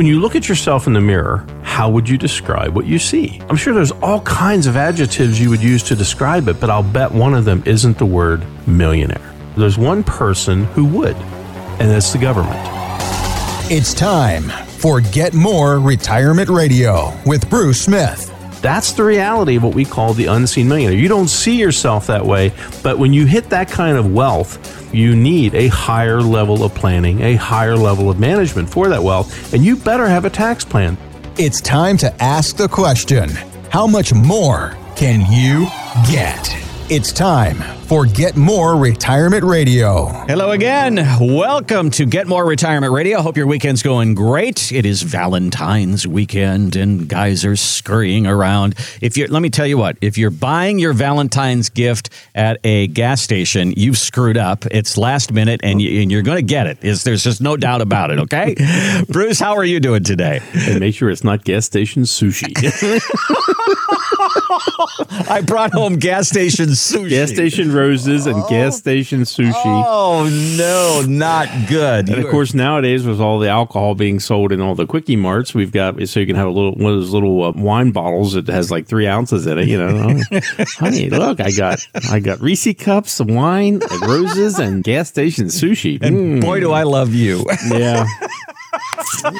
When you look at yourself in the mirror, how would you describe what you see? I'm sure there's all kinds of adjectives you would use to describe it, but I'll bet one of them isn't the word millionaire. There's one person who would, and that's the government. It's time for Get More Retirement Radio with Bruce Smith. That's the reality of what we call the unseen millionaire. You don't see yourself that way, but when you hit that kind of wealth, you need a higher level of planning, a higher level of management for that wealth, and you better have a tax plan. It's time to ask the question How much more can you get? It's time for Get More Retirement Radio. Hello again. Welcome to Get More Retirement Radio. Hope your weekend's going great. It is Valentine's weekend and guys are scurrying around. If you let me tell you what, if you're buying your Valentine's gift at a gas station, you've screwed up. It's last minute and, you, and you're going to get it. Is there's just no doubt about it, okay? Bruce, how are you doing today? And make sure it's not gas station sushi. I brought home gas station sushi. Gas station roses and gas station sushi. Oh no, not good. And of course, nowadays with all the alcohol being sold in all the quickie marts, we've got so you can have a little one of those little uh, wine bottles that has like three ounces in it. You know, honey, look, I got I got Reese cups, some wine, and roses, and gas station sushi. And boy, do I love you. Yeah.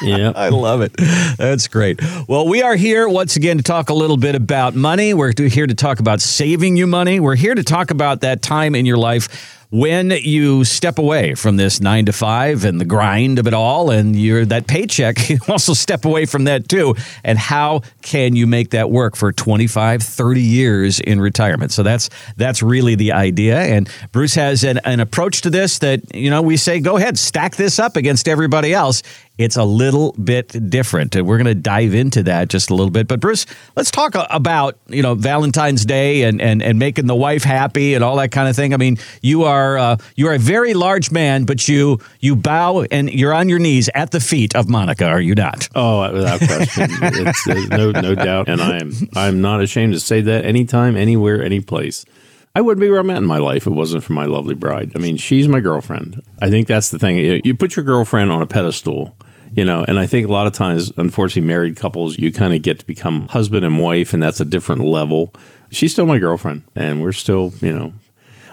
yeah. I love it. That's great. Well, we are here once again to talk a little bit about money. We're here to talk about saving you money. We're here to talk about that time in your life when you step away from this nine to five and the grind of it all and you're that paycheck you also step away from that too and how can you make that work for 25 30 years in retirement so that's that's really the idea and bruce has an, an approach to this that you know we say go ahead stack this up against everybody else it's a little bit different and we're going to dive into that just a little bit but bruce let's talk about you know valentine's day and, and and making the wife happy and all that kind of thing i mean you are uh, you are a very large man but you you bow and you're on your knees at the feet of monica are you not Oh, without question, it's, there's no no doubt, and I am I'm not ashamed to say that anytime, anywhere, any place. I wouldn't be where I'm at in my life if it wasn't for my lovely bride. I mean, she's my girlfriend. I think that's the thing. You put your girlfriend on a pedestal, you know, and I think a lot of times, unfortunately, married couples, you kind of get to become husband and wife, and that's a different level. She's still my girlfriend, and we're still, you know,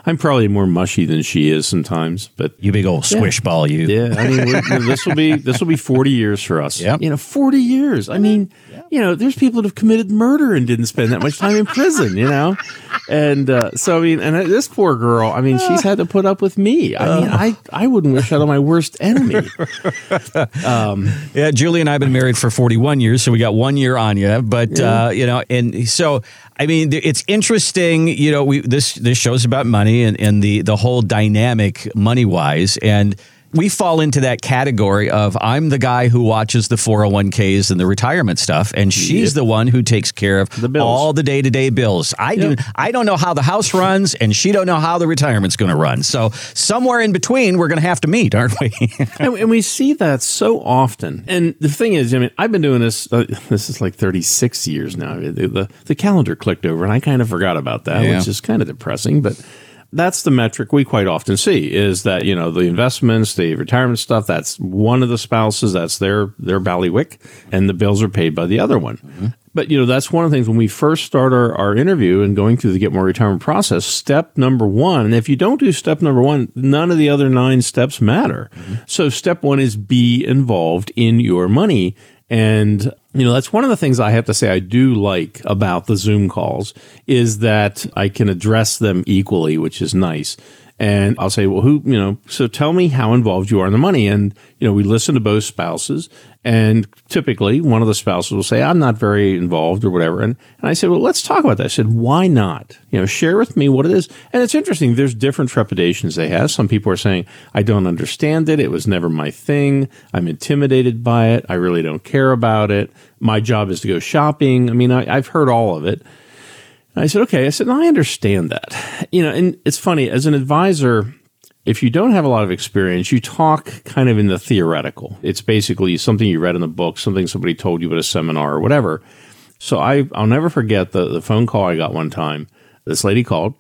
I'm probably more mushy than she is sometimes, but you big old swish ball you yeah, I mean, we're, this will be this will be 40 years for us. Yep. You know, 40 years. I mean, you know, there's people that have committed murder and didn't spend that much time in prison. You know, and uh, so I mean, and this poor girl. I mean, she's had to put up with me. I mean, I I wouldn't wish that on my worst enemy. Yeah, Julie and I have been married for 41 years, so we got one year on you. But uh, you know, and so I mean, it's interesting. You know, we this this show's about money and, and the the whole dynamic money wise, and we fall into that category of I'm the guy who watches the 401ks and the retirement stuff, and she's the one who takes care of The bills. all the day to day bills. I do. I don't know how the house runs, and she don't know how the retirement's going to run. So somewhere in between, we're going to have to meet, aren't we? and, and we see that so often. And the thing is, I mean, I've been doing this. Uh, this is like 36 years now. The, the, the calendar clicked over, and I kind of forgot about that, Yeah. which is kind of depressing. But that's the metric we quite often see is that you know the investments, the retirement stuff. That's one of the spouses. That's their their ballywick, and the bills are paid by the other one. Mm-hmm. But you know that's one of the things when we first start our, our interview and going through the get more retirement process. Step number one, and if you don't do step number one, none of the other nine steps matter. Mm-hmm. So step one is be involved in your money. And, you know, that's one of the things I have to say I do like about the Zoom calls is that I can address them equally, which is nice. And I'll say, well, who, you know, so tell me how involved you are in the money. And, you know, we listen to both spouses. And typically one of the spouses will say, I'm not very involved or whatever. And, and I said, well, let's talk about that. I said, why not? You know, share with me what it is. And it's interesting. There's different trepidations they have. Some people are saying, I don't understand it. It was never my thing. I'm intimidated by it. I really don't care about it. My job is to go shopping. I mean, I, I've heard all of it. I said, okay. I said, I understand that. You know, and it's funny as an advisor, if you don't have a lot of experience, you talk kind of in the theoretical. It's basically something you read in the book, something somebody told you at a seminar or whatever. So I, I'll never forget the, the phone call I got one time. This lady called,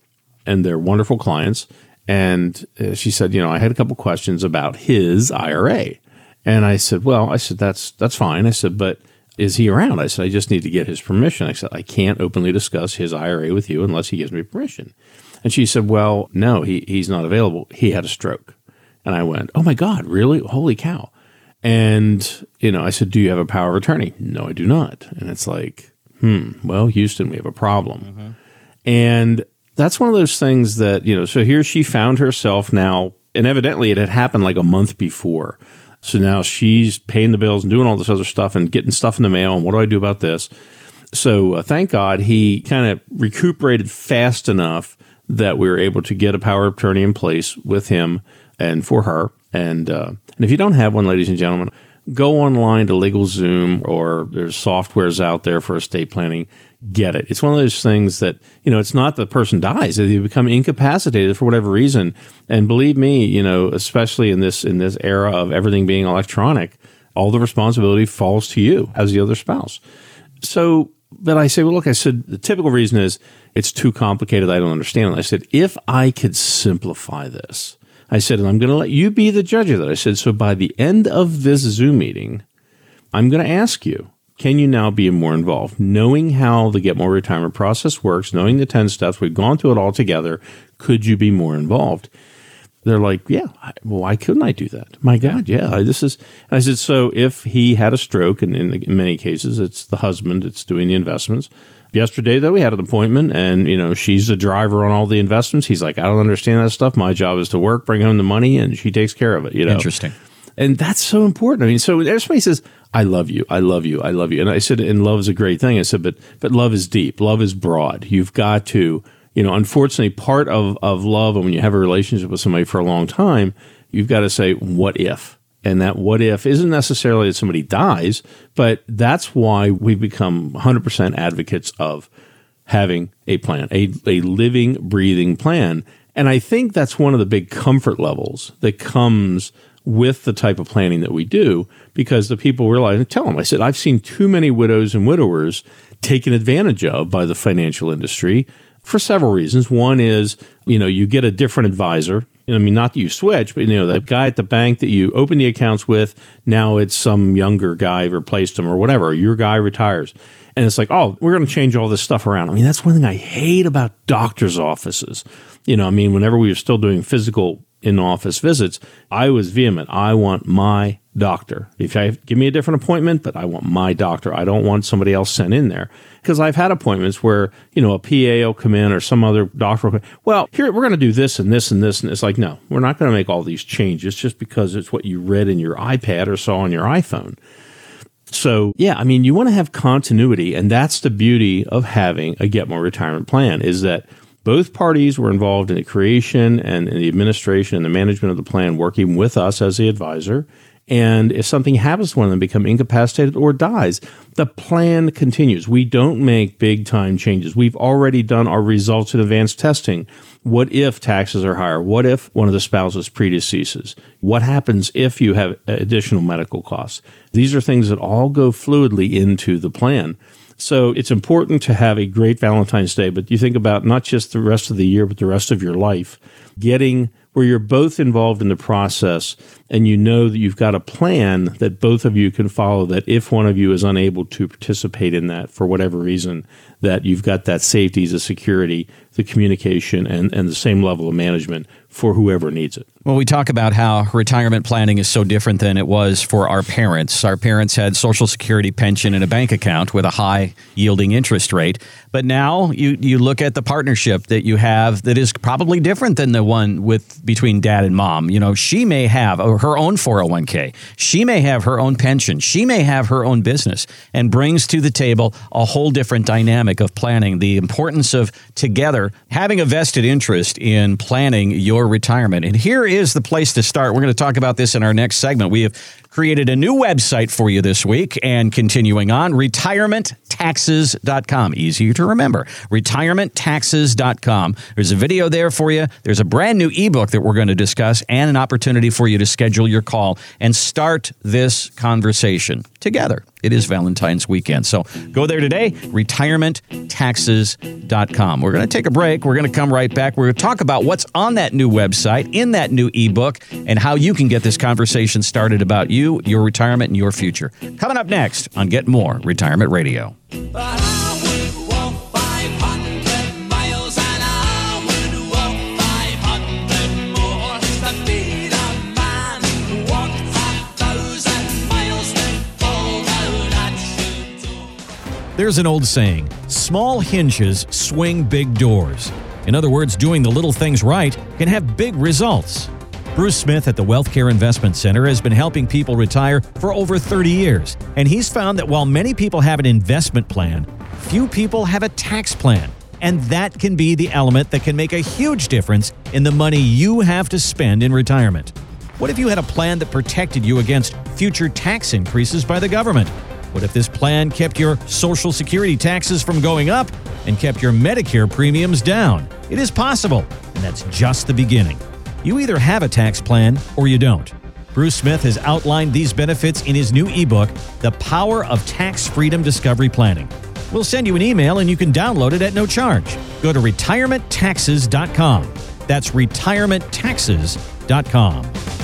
and they're wonderful clients. And uh, she said, you know, I had a couple questions about his IRA. And I said, well, I said, that's, that's fine. I said, but is he around? I said, I just need to get his permission. I said, I can't openly discuss his IRA with you unless he gives me permission. And she said, well, no, he, he's not available. He had a stroke. And I went, oh my God, really? Holy cow. And, you know, I said, do you have a power of attorney? No, I do not. And it's like, hmm, well, Houston, we have a problem. Mm-hmm. And that's one of those things that, you know, so here she found herself now, and evidently it had happened like a month before. So now she's paying the bills and doing all this other stuff and getting stuff in the mail. And what do I do about this? So uh, thank God he kind of recuperated fast enough that we were able to get a power attorney in place with him and for her. And uh, and if you don't have one, ladies and gentlemen, go online to LegalZoom or there's softwares out there for estate planning. Get it. It's one of those things that, you know, it's not the person dies. They become incapacitated for whatever reason. And believe me, you know, especially in this in this era of everything being electronic, all the responsibility falls to you as the other spouse. So but I say, well, look, I said the typical reason is it's too complicated. I don't understand it. I said, if I could simplify this, I said, and I'm going to let you be the judge of that. I said, so by the end of this Zoom meeting, I'm going to ask you, can you now be more involved? Knowing how the Get More retirement process works, knowing the 10 steps, we've gone through it all together, could you be more involved? They're like, yeah, why couldn't I do that? My God, yeah, this is. I said, so if he had a stroke, and in, in many cases, it's the husband, it's doing the investments Yesterday, though, we had an appointment, and you know she's the driver on all the investments. He's like, I don't understand that stuff. My job is to work, bring home the money, and she takes care of it. You know, interesting. And that's so important. I mean, so everybody says, "I love you, I love you, I love you," and I said, "And love is a great thing." I said, "But but love is deep. Love is broad. You've got to." You know, unfortunately, part of, of love, and when you have a relationship with somebody for a long time, you've got to say, what if? And that what if isn't necessarily that somebody dies, but that's why we've become 100% advocates of having a plan, a, a living, breathing plan. And I think that's one of the big comfort levels that comes with the type of planning that we do because the people realize, and tell them, I said, I've seen too many widows and widowers taken advantage of by the financial industry for several reasons. One is, you know, you get a different advisor I mean, not that you switch, but you know, that guy at the bank that you open the accounts with, now it's some younger guy replaced him or whatever. Your guy retires. And it's like, oh, we're going to change all this stuff around. I mean, that's one thing I hate about doctor's offices. You know, I mean, whenever we were still doing physical in office visits, I was vehement. I want my doctor. If I give me a different appointment, but I want my doctor. I don't want somebody else sent in there because I've had appointments where you know a PA will come in or some other doctor. Will come, well, here we're going to do this and this and this, and it's like no, we're not going to make all these changes just because it's what you read in your iPad or saw on your iPhone. So yeah, I mean, you want to have continuity, and that's the beauty of having a Get More retirement plan is that both parties were involved in the creation and in the administration and the management of the plan, working with us as the advisor. And if something happens to one of them, become incapacitated or dies, the plan continues. We don't make big time changes. We've already done our results in advanced testing. What if taxes are higher? What if one of the spouses predeceases? What happens if you have additional medical costs? These are things that all go fluidly into the plan. So it's important to have a great Valentine's Day, but you think about not just the rest of the year, but the rest of your life, getting where you're both involved in the process and you know that you've got a plan that both of you can follow that if one of you is unable to participate in that for whatever reason that you've got that safety the security the communication and, and the same level of management for whoever needs it. Well, we talk about how retirement planning is so different than it was for our parents. Our parents had Social Security pension and a bank account with a high yielding interest rate. But now you, you look at the partnership that you have that is probably different than the one with between dad and mom. You know, she may have her own 401k. She may have her own pension. She may have her own business and brings to the table a whole different dynamic of planning. The importance of together having a vested interest in planning your retirement. And here is the place to start. We're going to talk about this in our next segment. We have created a new website for you this week. And continuing on retirementtaxes.com easier to remember. retirementtaxes.com there's a video there for you. There's a brand new ebook that we're going to discuss and an opportunity for you to schedule your call and start this conversation together. It is Valentine's weekend. So go there today, retirementtaxes.com. We're going to take a break. We're going to come right back. We're going to talk about what's on that new website, in that new ebook, and how you can get this conversation started about you, your retirement, and your future. Coming up next on Get More Retirement Radio. There's an old saying small hinges swing big doors. In other words, doing the little things right can have big results. Bruce Smith at the Wealth Care Investment Center has been helping people retire for over 30 years, and he's found that while many people have an investment plan, few people have a tax plan. And that can be the element that can make a huge difference in the money you have to spend in retirement. What if you had a plan that protected you against future tax increases by the government? What if this plan kept your Social Security taxes from going up and kept your Medicare premiums down? It is possible, and that's just the beginning. You either have a tax plan or you don't. Bruce Smith has outlined these benefits in his new ebook, The Power of Tax Freedom Discovery Planning. We'll send you an email and you can download it at no charge. Go to retirementtaxes.com. That's retirementtaxes.com.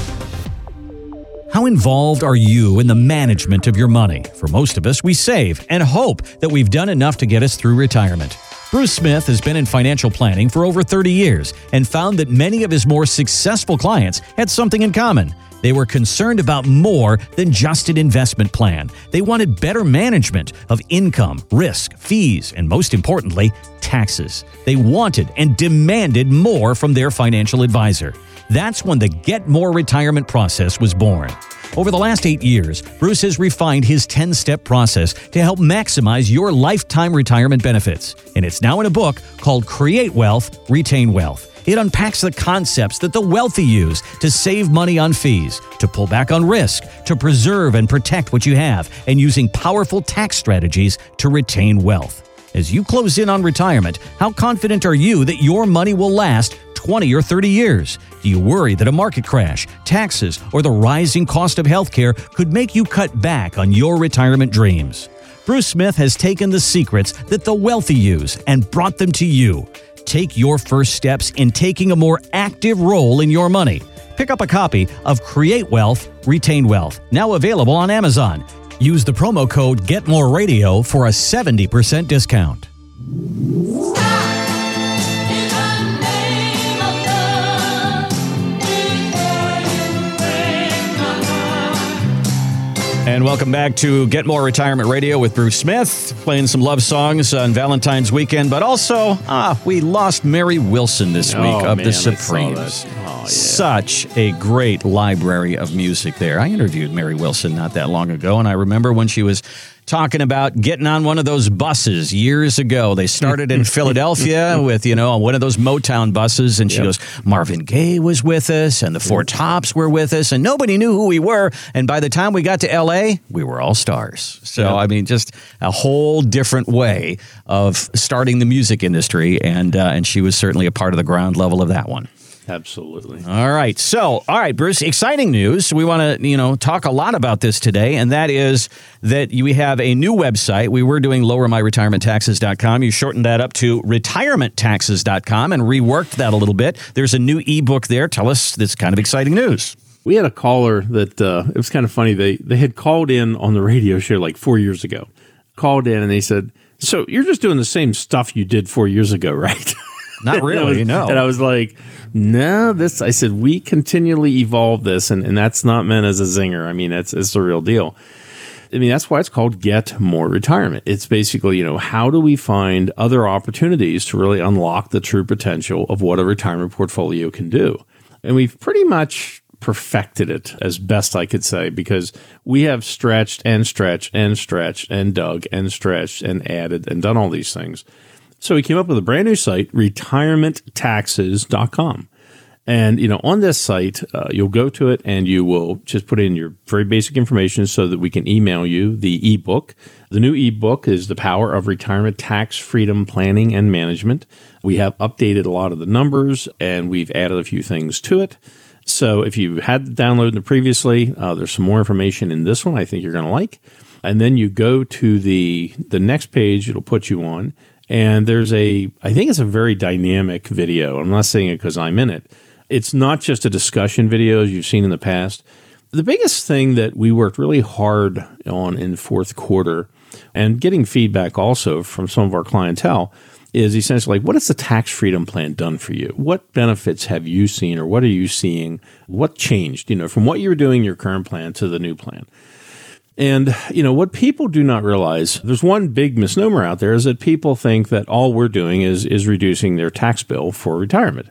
How involved are you in the management of your money? For most of us, we save and hope that we've done enough to get us through retirement. Bruce Smith has been in financial planning for over 30 years and found that many of his more successful clients had something in common. They were concerned about more than just an investment plan. They wanted better management of income, risk, fees, and most importantly, taxes. They wanted and demanded more from their financial advisor. That's when the Get More retirement process was born. Over the last eight years, Bruce has refined his 10 step process to help maximize your lifetime retirement benefits. And it's now in a book called Create Wealth, Retain Wealth. It unpacks the concepts that the wealthy use to save money on fees, to pull back on risk, to preserve and protect what you have, and using powerful tax strategies to retain wealth. As you close in on retirement, how confident are you that your money will last 20 or 30 years? Do you worry that a market crash, taxes, or the rising cost of healthcare could make you cut back on your retirement dreams? Bruce Smith has taken the secrets that the wealthy use and brought them to you. Take your first steps in taking a more active role in your money. Pick up a copy of Create Wealth, Retain Wealth, now available on Amazon. Use the promo code GetMoreRadio for a 70% discount. And welcome back to Get More Retirement Radio with Bruce Smith, playing some love songs on Valentine's weekend. But also, ah, we lost Mary Wilson this Oh, week of man, the Supremes. Oh, yeah. Such a great library of music there. I interviewed Mary Wilson not that long ago, and I remember when she was talking about getting on one of those buses years ago. They started in Philadelphia with, you know, one of those Motown buses, and she Yep. goes, Marvin Gaye was with us, and the Four Tops were with us, and nobody knew who we were. And by the time we got to LA, we were all stars. So, Yep. I mean, just a whole different way of starting the music industry, and uh, and she was certainly a part of the ground level of that one. Absolutely. All right. So, all right, Bruce, exciting news. We want to, you know, talk a lot about this today, and that is that we have a new website. We were doing lowermyretirementtaxes.com. You shortened that up to retirementtaxes.com and reworked that a little bit. There's a new ebook there. Tell us this kind of exciting news. We had a caller that uh, it was kind of funny. They they had called in on the radio show like four years ago. Called in and they said, "So you're just doing the same stuff you did four years ago, right?" Not really, was- no. And I was like, "No, this." I said, "We continually evolve this, and, and that's not meant as a zinger. I mean, it's it's the real deal." I mean, that's why it's called Get More Retirement. It's basically, you know, how do we find other opportunities to really unlock the true potential of what a retirement portfolio can do? And we've pretty much perfected it as best I could say because we have stretched and stretched and stretched and dug and stretched and added and done all these things. So we came up with a brand new site, retirementtaxes.com. And you know, on this site, uh, you'll go to it and you will just put in your very basic information so that we can email you the ebook. The new ebook is The Power of Retirement Tax Freedom Planning and Management. We have updated a lot of the numbers and we've added a few things to it. So if you had downloaded previously, uh, there's some more information in this one I think you're going to like. And then you go to the the next page it'll put you on and there's a I think it's a very dynamic video. I'm not saying it cuz I'm in it. It's not just a discussion video as you've seen in the past. The biggest thing that we worked really hard on in fourth quarter and getting feedback also from some of our clientele is essentially like, what has the tax freedom plan done for you? What benefits have you seen or what are you seeing? What changed, you know, from what you were doing your current plan to the new plan? And, you know, what people do not realize, there's one big misnomer out there is that people think that all we're doing is, is reducing their tax bill for retirement.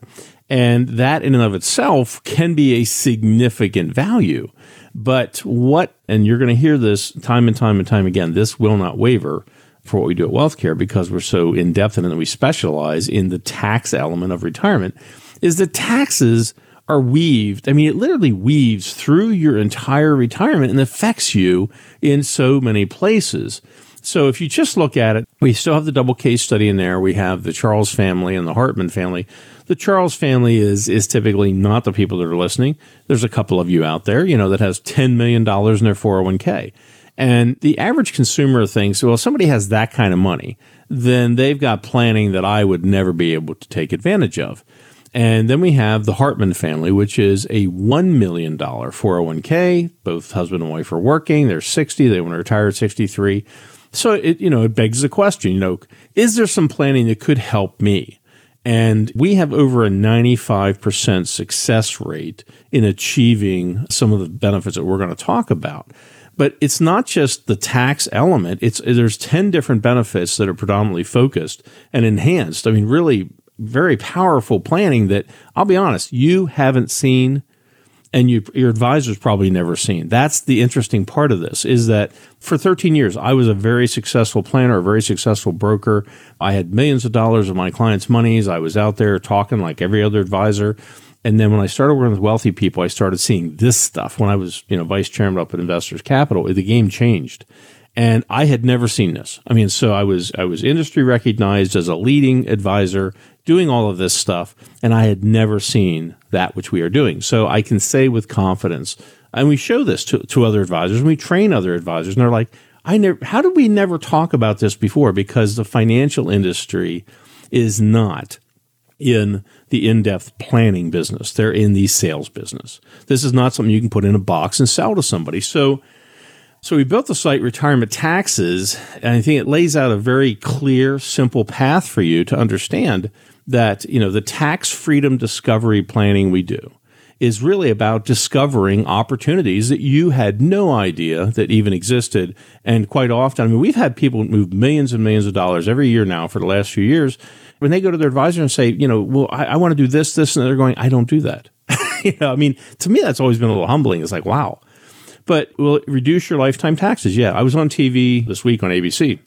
And that in and of itself can be a significant value. But what, and you're going to hear this time and time and time again, this will not waver for what we do at WealthCare because we're so in depth and we specialize in the tax element of retirement is that taxes are weaved. I mean, it literally weaves through your entire retirement and affects you in so many places. So if you just look at it, we still have the double case study in there. We have the Charles family and the Hartman family. The Charles family is is typically not the people that are listening. There's a couple of you out there, you know, that has $10 million in their 401k. And the average consumer thinks, well, somebody has that kind of money, then they've got planning that I would never be able to take advantage of. And then we have the Hartman family, which is a $1 million 401k. Both husband and wife are working. They're 60. They want to retire at 63. So it, you know, it begs the question, you know, is there some planning that could help me? And we have over a 95% success rate in achieving some of the benefits that we're going to talk about. But it's not just the tax element. It's there's 10 different benefits that are predominantly focused and enhanced. I mean, really very powerful planning that I'll be honest, you haven't seen and you, your advisor's probably never seen. That's the interesting part of this is that for 13 years, I was a very successful planner, a very successful broker. I had millions of dollars of my clients' monies. I was out there talking like every other advisor. And then when I started working with wealthy people, I started seeing this stuff. When I was, you know, vice chairman up at Investors Capital, the game changed. And I had never seen this. I mean, so I was I was industry recognized as a leading advisor doing all of this stuff, and I had never seen that which we are doing. So I can say with confidence, and we show this to, to other advisors, and we train other advisors, and they're like, I never how did we never talk about this before? Because the financial industry is not in the in-depth planning business. They're in the sales business. This is not something you can put in a box and sell to somebody. So so we built the site retirement taxes and I think it lays out a very clear simple path for you to understand that, you know, the tax freedom discovery planning we do is really about discovering opportunities that you had no idea that even existed. And quite often, I mean, we've had people move millions and millions of dollars every year now for the last few years when they go to their advisor and say, you know, well, I, I want to do this, this, and they're going, I don't do that. you know, I mean, to me, that's always been a little humbling. It's like, wow. But will it reduce your lifetime taxes? Yeah. I was on TV this week on ABC.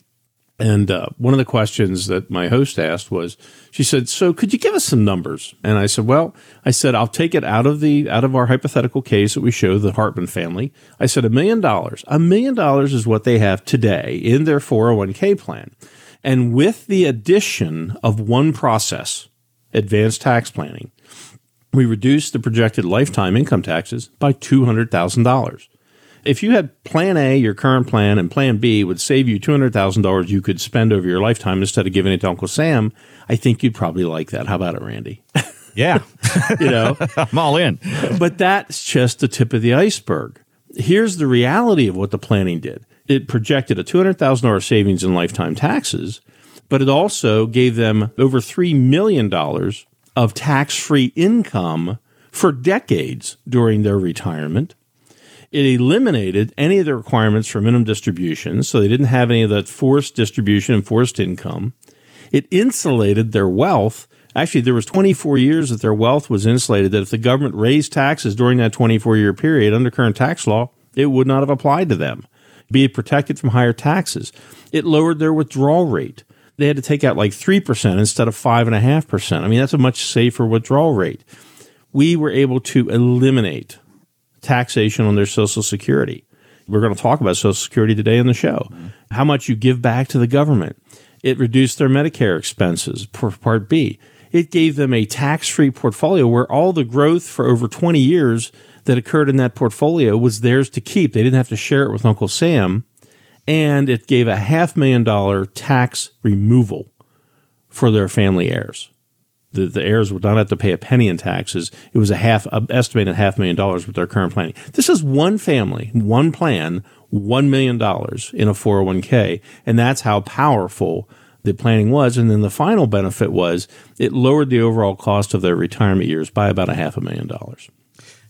And uh, one of the questions that my host asked was, she said, "So could you give us some numbers?" And I said, "Well, I said I'll take it out of the out of our hypothetical case that we show the Hartman family. I said a million dollars. A million dollars is what they have today in their 401k plan. And with the addition of one process, advanced tax planning, we reduced the projected lifetime income taxes by $200,000. If you had plan A, your current plan, and plan B would save you $200,000 you could spend over your lifetime instead of giving it to Uncle Sam, I think you'd probably like that. How about it, Randy? Yeah. you know, I'm all in. But that's just the tip of the iceberg. Here's the reality of what the planning did it projected a $200,000 savings in lifetime taxes, but it also gave them over $3 million of tax free income for decades during their retirement. It eliminated any of the requirements for minimum distributions, so they didn't have any of that forced distribution and forced income. It insulated their wealth. Actually, there was 24 years that their wealth was insulated that if the government raised taxes during that 24 year period under current tax law, it would not have applied to them be protected from higher taxes. It lowered their withdrawal rate. They had to take out like 3% instead of 5.5%. I mean, that's a much safer withdrawal rate. We were able to eliminate taxation on their Social Security. We're going to talk about Social Security today in the show. Mm-hmm. How much you give back to the government. It reduced their Medicare expenses, Part B. it gave them a tax free portfolio where all the growth for over 20 years that occurred in that portfolio was theirs to keep. They didn't have to share it with Uncle Sam. And it gave a half million dollar tax removal for their family heirs. The, the heirs would not have to pay a penny in taxes. It was a half, estimated half million dollars with their current planning. This is one family, one plan, $1 million in a 401k. And that's how powerful the planning was. And then the final benefit was it lowered the overall cost of their retirement years by about a half a million dollars.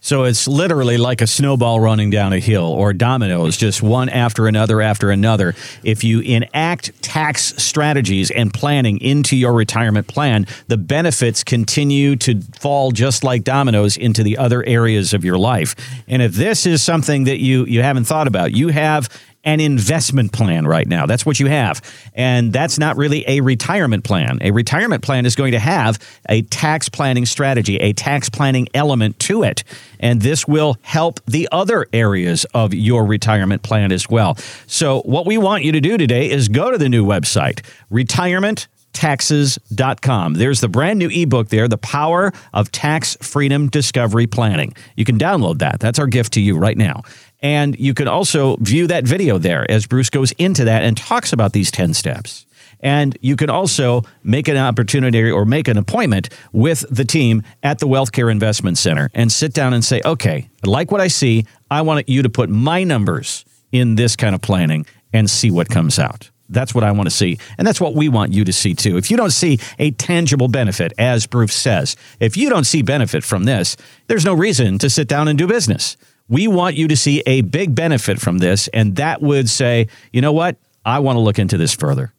So it's literally like a snowball running down a hill or dominoes, just one after another after another. If you enact tax strategies and planning into your retirement plan, the benefits continue to fall just like dominoes into the other areas of your life. And if this is something that you, you haven't thought about, you have an investment plan right now. That's what you have. And that's not really a retirement plan. A retirement plan is going to have a tax planning strategy, a tax planning element to it. And this will help the other areas of your retirement plan as well. So, what we want you to do today is go to the new website, retirement taxes.com. There's the brand new ebook there, The Power of Tax Freedom Discovery Planning. You can download that. That's our gift to you right now. And you can also view that video there as Bruce goes into that and talks about these 10 steps. And you can also make an opportunity or make an appointment with the team at the Wealth Care Investment Center and sit down and say, okay, I like what I see. I want you to put my numbers in this kind of planning and see what comes out. That's what I want to see. And that's what we want you to see too. If you don't see a tangible benefit, as Bruce says, if you don't see benefit from this, there's no reason to sit down and do business. We want you to see a big benefit from this, and that would say, you know what? I want to look into this further.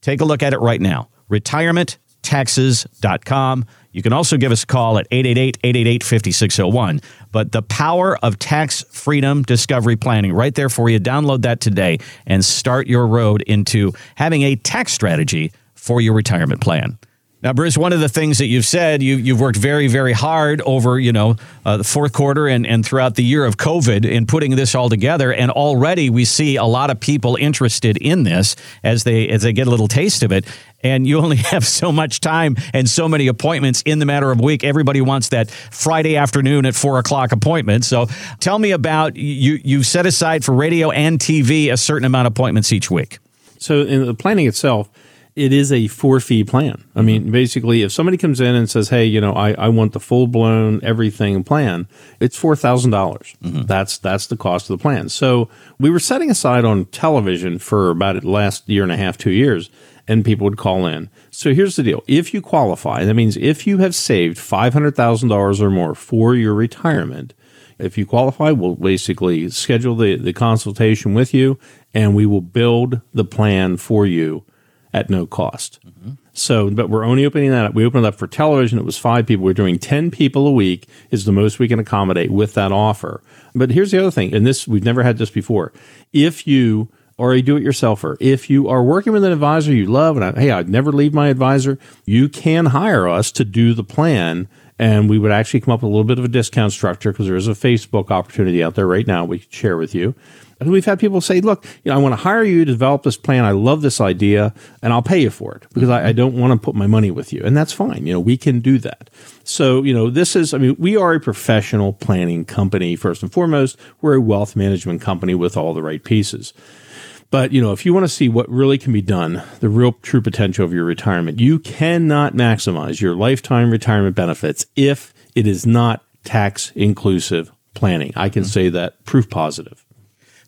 Take a look at it right now. RetirementTaxes.com. You can also give us a call at 888 888 5601. But the power of tax freedom discovery planning, right there for you. Download that today and start your road into having a tax strategy for your retirement plan. Now, Bruce, one of the things that you've said, you, you've worked very, very hard over, you know, uh, the fourth quarter and, and throughout the year of COVID in putting this all together. And already we see a lot of people interested in this as they as they get a little taste of it. And you only have so much time and so many appointments in the matter of a week. Everybody wants that Friday afternoon at four o'clock appointment. So tell me about you. You set aside for radio and TV a certain amount of appointments each week. So in the planning itself it is a four fee plan. I mean, mm-hmm. basically, if somebody comes in and says, "Hey, you know, I, I want the full blown everything plan," it's four thousand dollars. Mm-hmm. That's that's the cost of the plan. So we were setting aside on television for about the last year and a half, two years, and people would call in. So here's the deal: if you qualify, that means if you have saved five hundred thousand dollars or more for your retirement. If you qualify, we'll basically schedule the, the consultation with you and we will build the plan for you at no cost. Mm-hmm. So, but we're only opening that up. We opened it up for television. It was five people. We're doing 10 people a week is the most we can accommodate with that offer. But here's the other thing. And this, we've never had this before. If you are a do-it-yourselfer, if you are working with an advisor you love, and I, hey, I'd never leave my advisor, you can hire us to do the plan and we would actually come up with a little bit of a discount structure because there is a Facebook opportunity out there right now we could share with you. And we've had people say, look, you know, I want to hire you to develop this plan. I love this idea and I'll pay you for it because I, I don't want to put my money with you. And that's fine. You know, we can do that. So, you know, this is, I mean, we are a professional planning company, first and foremost. We're a wealth management company with all the right pieces. But, you know, if you want to see what really can be done, the real true potential of your retirement, you cannot maximize your lifetime retirement benefits if it is not tax inclusive planning. I can mm-hmm. say that proof positive.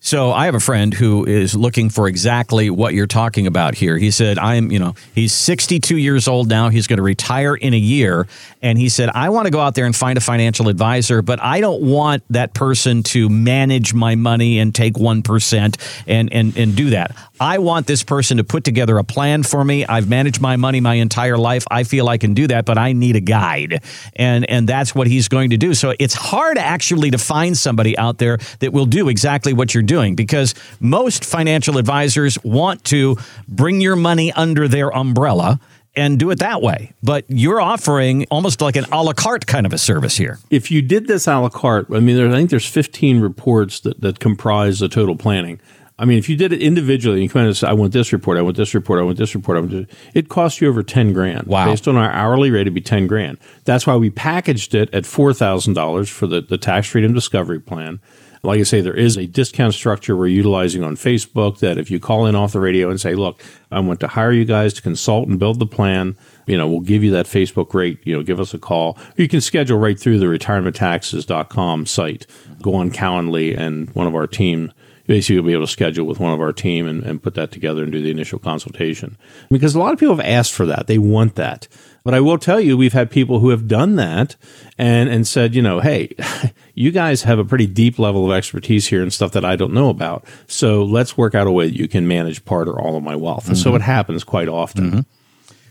So I have a friend who is looking for exactly what you're talking about here. He said, I'm, you know, he's 62 years old now. He's going to retire in a year. And he said, I want to go out there and find a financial advisor, but I don't want that person to manage my money and take 1% and, and, and do that. I want this person to put together a plan for me. I've managed my money my entire life. I feel I can do that, but I need a guide. And, and that's what he's going to do. So it's hard actually to find somebody out there that will do exactly what you're doing because most financial advisors want to bring your money under their umbrella and do it that way. But you're offering almost like an a la carte kind of a service here. If you did this a la carte, I mean, there, I think there's 15 reports that, that comprise the total planning. I mean, if you did it individually, you come in and say, I want this report, I want this report, I want this report, I want this, it costs you over 10 grand. Wow. Based on our hourly rate, it'd be 10 grand. That's why we packaged it at $4,000 for the, the tax freedom discovery plan. Like I say, there is a discount structure we're utilizing on Facebook that if you call in off the radio and say, look, I want to hire you guys to consult and build the plan, you know, we'll give you that Facebook rate, you know, give us a call. You can schedule right through the retirementtaxes.com site. Go on Calendly and one of our team basically you'll be able to schedule with one of our team and, and put that together and do the initial consultation. Because a lot of people have asked for that. They want that. But I will tell you, we've had people who have done that and, and said, you know, hey, you guys have a pretty deep level of expertise here and stuff that I don't know about. So let's work out a way that you can manage part or all of my wealth. And so it happens quite often.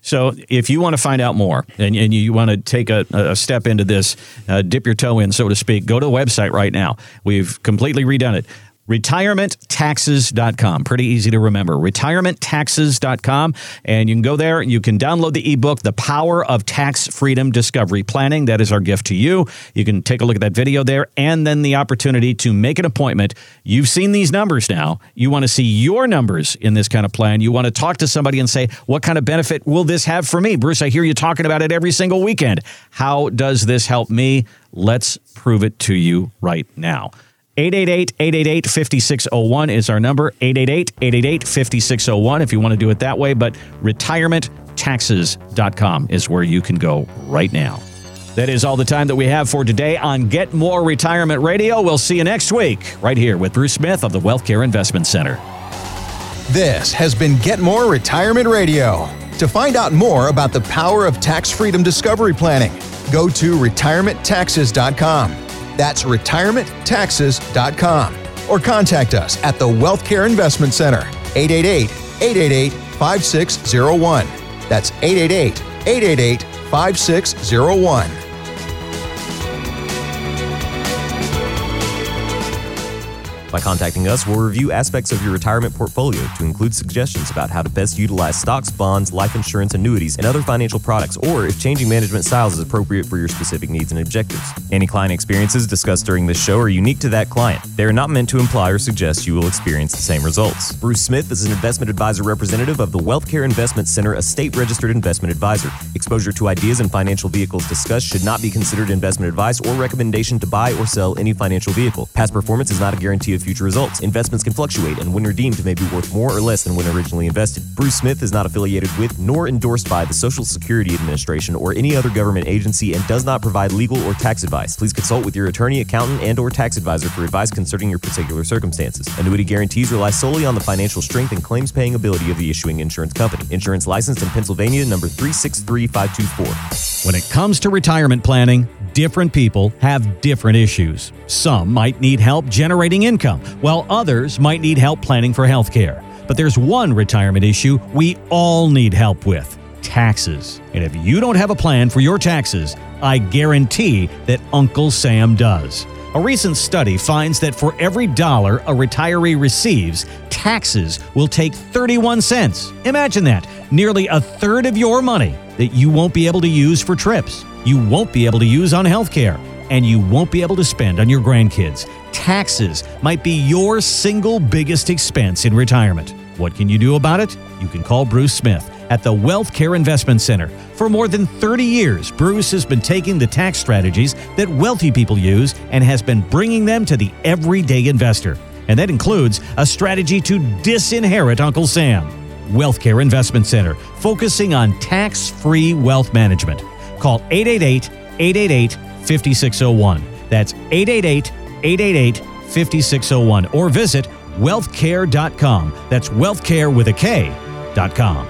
So, if you want to find out more and, and you want to take a, a step into this, uh, dip your toe in, so to speak, go to the website right now. We've completely redone it. retirementtaxes.com. Pretty easy to remember. retirementtaxes.com. And you can go there. You can download the ebook, The Power of Tax Freedom Discovery Planning. That is our gift to you. You can take a look at that video there and then the opportunity to make an appointment. You've seen these numbers now. You want to see your numbers in this kind of plan. You want to talk to somebody and say, what kind of benefit will this have for me? Bruce, I hear you talking about it every single weekend. How does this help me? Let's prove it to you right now. 888-888-5601 is our number 888-888-5601 if you want to do it that way but retirementtaxes.com is where you can go right now that is all the time that we have for today on Get More Retirement Radio. We'll see you next week right here with Bruce Smith of the Wealth Care Investment Center. This has been Get More Retirement Radio. To find out more about the power of tax freedom discovery planning, go to retirementtaxes.com. That's retirementtaxes.com. Or contact us at the Wealth Care Investment Center, 888 888 5601. That's 888 888 5601. By contacting us, we'll review aspects of your retirement portfolio to include suggestions about how to best utilize stocks, bonds, life insurance, annuities, and other financial products, or if changing management styles is appropriate for your specific needs and objectives. Any client experiences discussed during this show are unique to that client. They are not meant to imply or suggest you will experience the same results. Bruce Smith is an investment advisor representative of the Wealthcare Investment Center, a state registered investment advisor. Exposure to ideas and financial vehicles discussed should not be considered investment advice or recommendation to buy or sell any financial vehicle. Past performance is not a guarantee of future results. Investments can fluctuate and when redeemed may be worth more or less than when originally invested. Bruce Smith is not affiliated with nor endorsed by the Social Security Administration or any other government agency and does not provide legal or tax advice. Please consult with your attorney, accountant, and or tax advisor for advice concerning your particular circumstances. Annuity guarantees rely solely on the financial strength and claims paying ability of the issuing insurance company. Insurance licensed in Pennsylvania number 363524. When it comes to retirement planning, different people have different issues. Some might need help generating income, while others might need help planning for health care. But there's one retirement issue we all need help with taxes. And if you don't have a plan for your taxes, I guarantee that Uncle Sam does. A recent study finds that for every dollar a retiree receives, taxes will take 31 cents. Imagine that. Nearly a third of your money that you won't be able to use for trips, you won't be able to use on health care, and you won't be able to spend on your grandkids. Taxes might be your single biggest expense in retirement. What can you do about it? You can call Bruce Smith at the Wealth Care Investment Center. For more than 30 years, Bruce has been taking the tax strategies that wealthy people use and has been bringing them to the everyday investor. And that includes a strategy to disinherit Uncle Sam. Wealth Care Investment Center, focusing on tax free wealth management. Call 888 888 5601. That's 888 888 5601. Or visit wealthcare.com. That's wealthcare with a K.com.